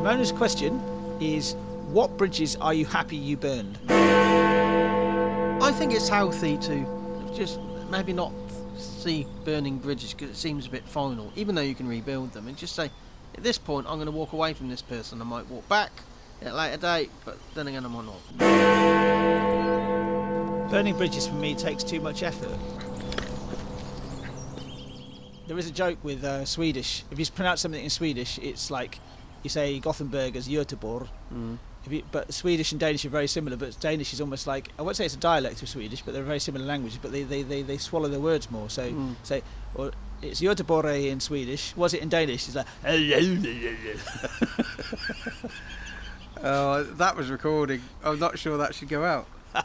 Ramona's question is What bridges are you happy you burned? I think it's healthy to just maybe not see burning bridges because it seems a bit final, even though you can rebuild them, and just say, at this point, I'm going to walk away from this person. I might walk back at a later date, but then again, I might not. Burning bridges for me takes too much effort. There is a joke with uh, Swedish. If you pronounce something in Swedish, it's like you say Gothenburg as Göteborg. Mm. If you, but Swedish and Danish are very similar, but Danish is almost like I won't say it's a dialect of Swedish, but they're very similar languages. But they, they, they, they swallow their words more. So Mm. say, or it's Göteborg in Swedish. Was it in Danish? It's like Oh, that was recording. I'm not sure that should go out.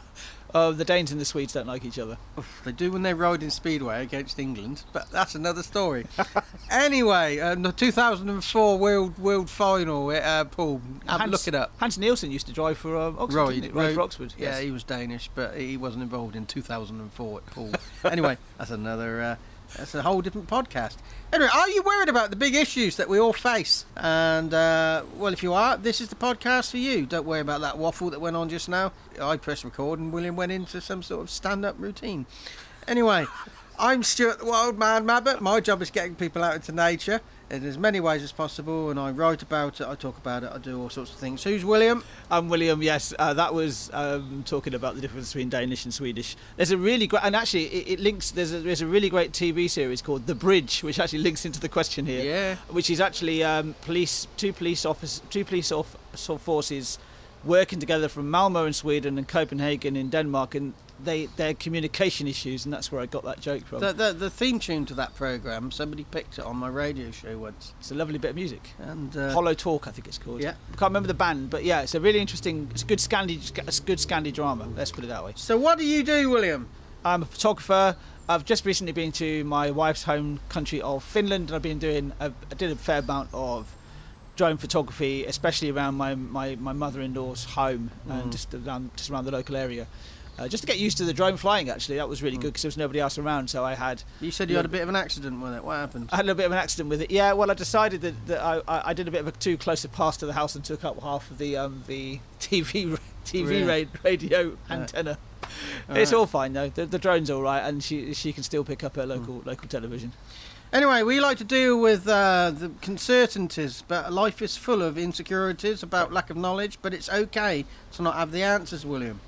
oh, the Danes and the Swedes don't like each other. They do when they ride in Speedway against England, but that's another story. anyway, um, the 2004 World World Final, uh, Paul, have Hans- look it up. Hans Nielsen used to drive for um, Oxford. Didn't for. Oxford. Yeah, yes. he was Danish, but he wasn't involved in 2004 at all. anyway, that's another. Uh, that's a whole different podcast. Anyway, are you worried about the big issues that we all face? And uh, well, if you are, this is the podcast for you. Don't worry about that waffle that went on just now. I pressed record, and William went into some sort of stand-up routine. Anyway, I'm Stuart the Wild Man Mabbott. My job is getting people out into nature in as many ways as possible, and I write about it, I talk about it, I do all sorts of things. Who's William? I'm William. Yes, uh, that was um, talking about the difference between Danish and Swedish. There's a really great, and actually it, it links. There's a, there's a really great TV series called The Bridge, which actually links into the question here. Yeah. Which is actually um, police, two police office, two police off, forces working together from Malmo in Sweden and Copenhagen in Denmark, and they their communication issues, and that's where I got that joke from. The, the, the theme tune to that program, somebody picked it on my radio show once, it's a lovely bit of music. and uh, Hollow Talk, I think it's called. Yeah. I can't remember the band, but yeah, it's a really interesting. It's a good Scandi, it's good Scandi drama. Let's put it that way. So what do you do, William? I'm a photographer. I've just recently been to my wife's home country of Finland, and I've been doing. A, I did a fair amount of drone photography, especially around my, my, my mother-in-law's home Mm. and just around just around the local area. Uh, just to get used to the drone flying, actually, that was really Mm. good because there was nobody else around. So I had You said you had a bit of an accident with it. What happened? I had a little bit of an accident with it. Yeah, well, I decided that, that I, I did a bit of a too close a pass to the house and took up half of the um, the TV TV Really? ra- radio antenna. it's Alright. all fine though. The, the drone's all right, and she she can still pick up her local local television. Anyway, we like to deal with uh, the uncertainties, but life is full of insecurities about lack of knowledge. But it's okay to not have the answers, William.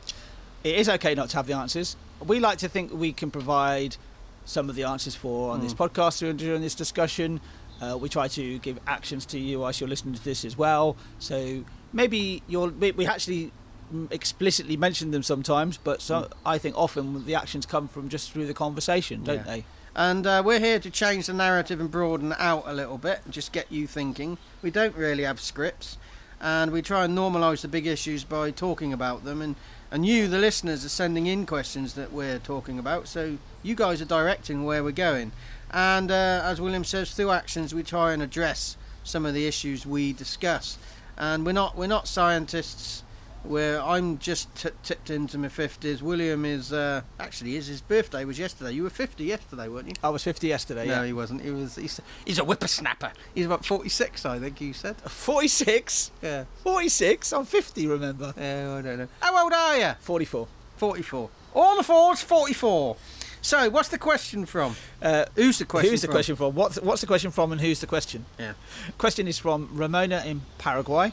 It is okay not to have the answers. We like to think we can provide some of the answers for on this Mm. podcast during, during this discussion. Uh, we try to give actions to you as you're listening to this as well. So maybe you'll we, we actually mm, explicitly mention them sometimes, but so, Mm. I think often the actions come from just through the conversation, don't Yeah. they? And uh, we're here to change the narrative and broaden out a little bit, and just get you thinking. We don't really have scripts, and we try and normalise the big issues by talking about them. And, and you, the listeners, are sending in questions that we're talking about, so you guys are directing where we're going. And uh, as William says, through actions, we try and address some of the issues we discuss. And we're not we're not scientists. Where I'm just t- tipped into my fifties. William is uh, actually is his birthday was yesterday. You were fifty yesterday, weren't you? I was 50 yesterday. No, yeah. he wasn't. He was. He's, he's a whippersnapper. He's about forty-six, I think you said. 46? Yeah. 46? I'm 50, remember? Yeah, I don't know. How old are you? 44. Forty-four. All the fours, forty-four. So, what's the question from? Uh, Who's the question? who's the from? question from? What's, what's the question from and who's the question? Yeah. Question is from Ramona in Paraguay,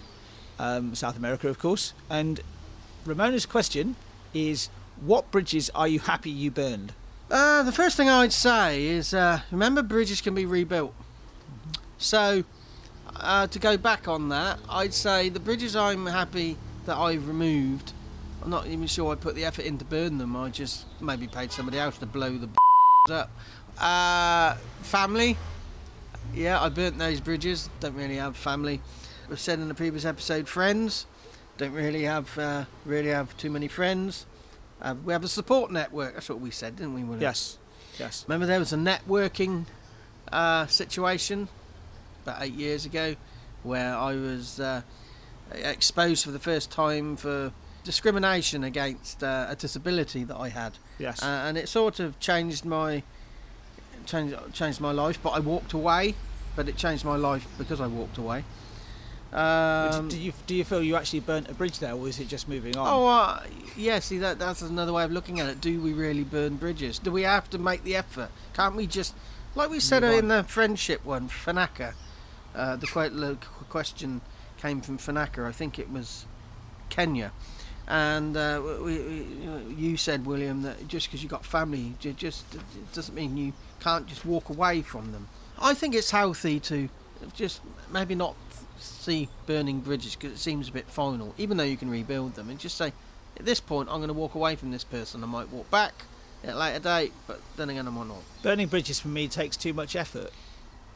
um, South America, of course. And Ramona's question is What bridges are you happy you burned? Uh, the first thing I'd say is uh, remember bridges can be rebuilt. So, uh, to go back on that, I'd say the bridges I'm happy that I've removed. I'm not even sure I put the effort in to burn them. I just maybe paid somebody else to blow the up. Uh, family. Yeah, I burnt those bridges. Don't really have family. We've said in the previous episode, friends. Don't really have uh, really have too many friends. Uh, we have a support network. That's what we said, didn't we? William? Yes. Yes. Remember there was a networking uh, situation about eight years ago where I was uh, exposed for the first time for discrimination against uh, a disability that I had, Yes. uh, and it sort of changed my changed changed my life. But I walked away, but it changed my life because I walked away. Um, do you do you feel you actually burnt a bridge there, or is it just moving on? Oh, uh, yeah. See, that that's another way of looking at it. Do we really burn bridges? Do we have to make the effort? Can't we just, like we said in the friendship one, Fanaka? Uh, the the question came from Fanaka. I think it was Kenya, and uh, we, we, you said, William, that just because you got family, just it doesn't mean you can't just walk away from them. I think it's healthy to just maybe not see burning bridges because it seems a bit final, even though you can rebuild them, and just say, at this point, I'm going to walk away from this person. I might walk back at a later date, but then again, I might not. Burning bridges for me takes too much effort.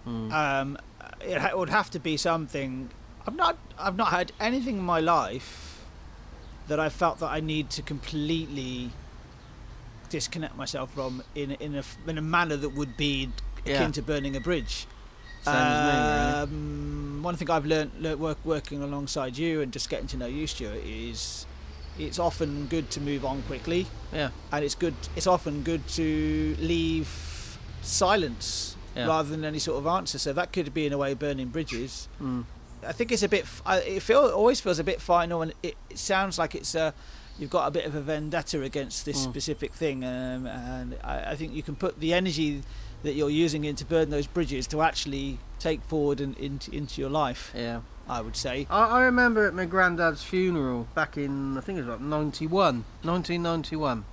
Mm. Um, it, ha- would have to be something. I've not I've not had anything in my life that I felt that I need to completely disconnect myself from in in a in a manner that would be Yeah. akin to burning a bridge. Same as Um, one thing I've learned, learnt work, working alongside you and just getting to know you, Stuart, is it's often good to move on quickly, Yeah. and it's good. It's often good to leave silence Yeah. rather than any sort of answer. So that could be in a way burning bridges. Mm. I think it's a bit. It feel always feels a bit final, and it, it sounds like it's a. You've got a bit of a vendetta against this Mm. specific thing, um, and I, I think you can put the energy that you're using into burn those bridges to actually take forward and into, into your life. Yeah. I would say. I, I remember at my granddad's funeral back in, I think it was like 91, 1991.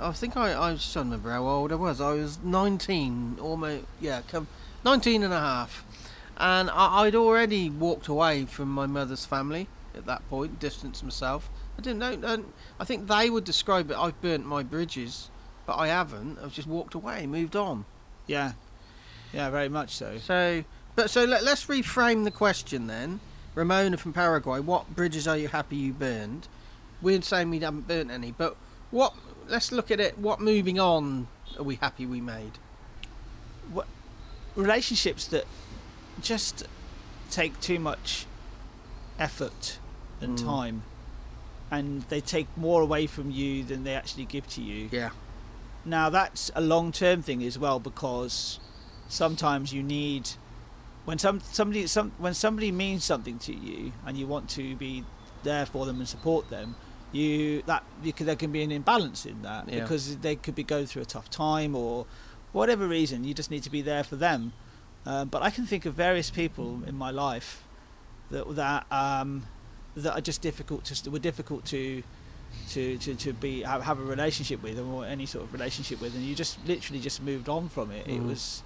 I think I, I trying to remember how old I was. I was 19, almost, yeah, come, 19 and a half. And I, I'd already walked away from my mother's family at that point, distanced myself. I didn't know, and I think they would describe it, I've burnt my bridges, but I haven't. I've just walked away, moved on. Yeah, yeah, very much so. So, but so let, let's reframe the question then. Ramona from Paraguay, what bridges are you happy you burned? We're saying we haven't burnt any, but what? Let's look at it. What moving on are we happy we made? What Relationships that just take too much effort and Mm. time, and they take more away from you than they actually give to you. Yeah. Now that's a long term thing as well because sometimes you need when some somebody some when somebody means something to you and you want to be there for them and support them you that you could, there can be an imbalance in that Yeah. because they could be going through a tough time or whatever reason you just need to be there for them um, but I can think of various people in my life that that um, that are just difficult to were difficult to to, to, to be have, have a relationship with or any sort of relationship with and you just literally just moved on from it it Mm. was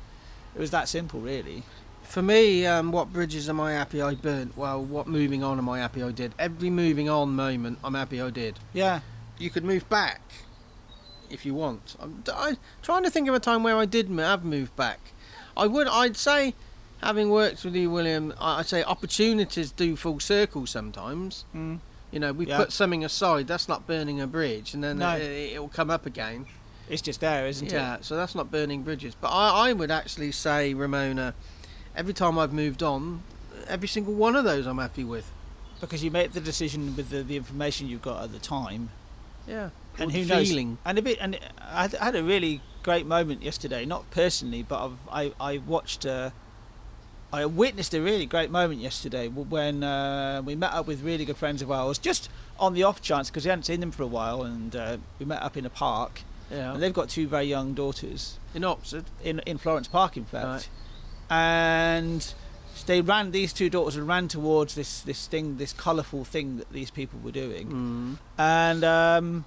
it was that simple really For me, um, what bridges am I happy I burnt? Well, what moving on am I happy I did? Every moving on moment, I'm happy I did. yeah You could move back if you want. I'm, I'm trying to think of a time where I did have moved back. I would. I'd say, having worked with you, William, I- I'd say opportunities do full circle sometimes. mm. You know, we Yeah. put something aside. That's not burning a bridge, and then No. it, it'll come up again. it's just there isn't yeah, it Yeah. so that's not burning bridges. But I, I would actually say, Ramona, every time I've moved on, every single one of those I'm happy with. because you make the decision with the, the information you've got at the time Yeah. and who knows feeling. and a bit and I had- I had a really great moment yesterday not personally but I've, I I watched uh, I witnessed a really great moment yesterday when uh, we met up with really good friends of ours just on the off chance because we hadn't seen them for a while and uh, we met up in a park Yeah. and they've got two very young daughters In Oxford. in in Florence Park in fact Right. and they ran these two daughters and ran towards this this thing this colourful thing that these people were doing Mm. and um,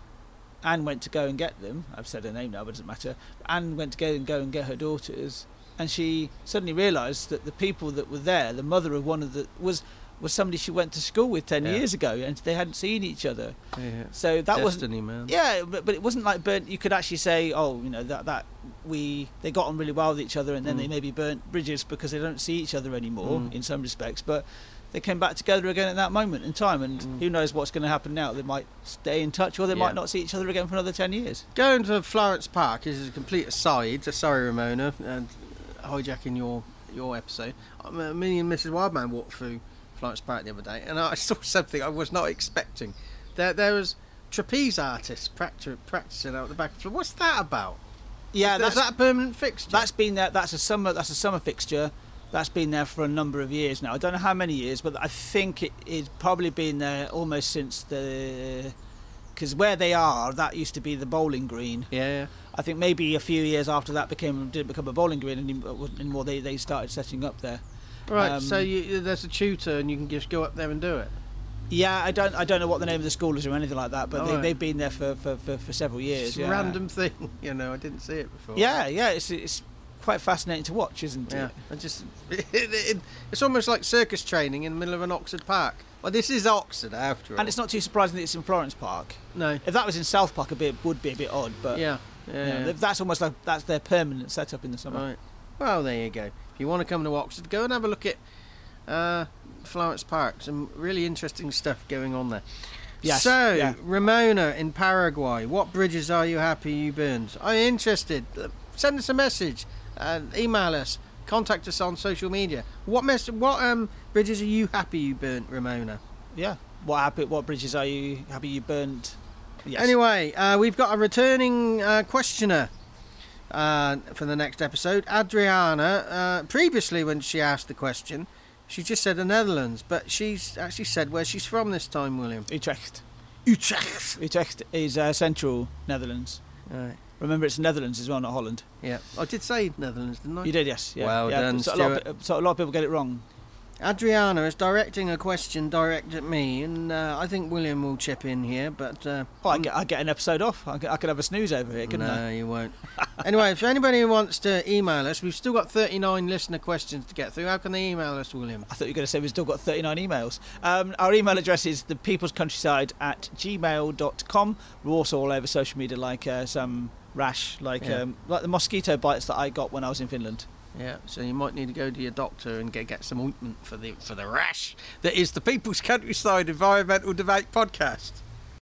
Anne went to go and get them. I've said her name now, but it doesn't matter. Anne went to go and go and get her daughters, and she suddenly realised that the people that were there, the mother of one of the was was somebody she went to school with ten Yeah. years ago, and they hadn't seen each other. Yeah. So that wasn't. Destiny, man. Yeah, but, but it wasn't like burnt. You could actually say, oh, you know that that we they got on really well with each other, and then Mm. they maybe burnt bridges because they don't see each other anymore Mm. in some respects. But they came back together again at that moment in time, and Mm. who knows what's going to happen now? They might stay in touch, or they Yeah. might not see each other again for another ten years. Going to Florence Park is a complete aside. Sorry, Ramona, and hijacking your your episode. Um, uh, Me and Mrs. Wildman walked through Florence Park the other day, and I saw something I was not expecting. There, there was trapeze artists practi- practicing out the back. of the floor. What's that about? Yeah, is, that's that a permanent fixture? that's been there. That's a summer. That's a summer fixture. That's been there for a number of years now. I don't know how many years, but I think it, it's probably been there almost since the. Because where they are, that used to be the bowling green. Yeah. I think maybe a few years after that became didn't become a bowling green any- anymore. They they started setting up there. Right. Um, so you, there's a tutor, and you can just go up there and do it. Yeah, I don't I don't know what the name of the school is or anything like that, but Oh, they, right. they've been there for, for, for, for several years. It's a yeah. random thing, you know. I didn't see it before. Yeah, yeah, it's it's quite fascinating to watch, isn't Yeah, it? I just it, it, it's almost like circus training in the middle of an Oxford park. Well, this is Oxford after all. And it's not too surprising that it's in Florence Park. no. If that was in South Park, a bit would be a bit odd, but Yeah, yeah. you know, yeah. that's almost like that's their permanent setup in the summer. Right. Well, there you go. If you want to come to Oxford, go and have a look at uh, Florence Park. Some really interesting stuff going on there. Yes, So, yeah. Ramona in Paraguay, what bridges are you happy you burned? Are you interested? Send us a message. Uh, email us. Contact us on social media. What mess? What um bridges are you happy you burnt, Ramona? Yeah. What happy? What bridges are you happy you burnt? Yes. Anyway, uh, we've got a returning uh, questioner uh, for the next episode. Adriana, uh, previously when she asked the question, she just said the Netherlands, but she's actually said where she's from this time, William. Utrecht. Utrecht. Utrecht is uh, central Netherlands. Right. Remember, it's Netherlands as well, not Holland. Yeah, I did say Netherlands, didn't I? You did, yes. Yeah. Well yeah. done, so a, lot of, so a lot of people get it wrong. Adriana is directing a question direct at me, and uh, I think William will chip in here, but. Uh, Oh, I get, I get an episode off. I could, I could have a snooze over here, couldn't no, I? No, you won't. anyway, if anybody wants to email us, we've still got 39 listener questions to get through. How can they email us, William? I thought you were going to say we've still got 39 emails. Um, our email address is thepeoplescountryside at gmail.com. We're also all over social media like uh, some rash, like Yeah. um, like the mosquito bites that I got when I was in Finland. Yeah, so you might need to go to your doctor and get get some ointment for the for the rash that is the People's Countryside Environmental Debate podcast.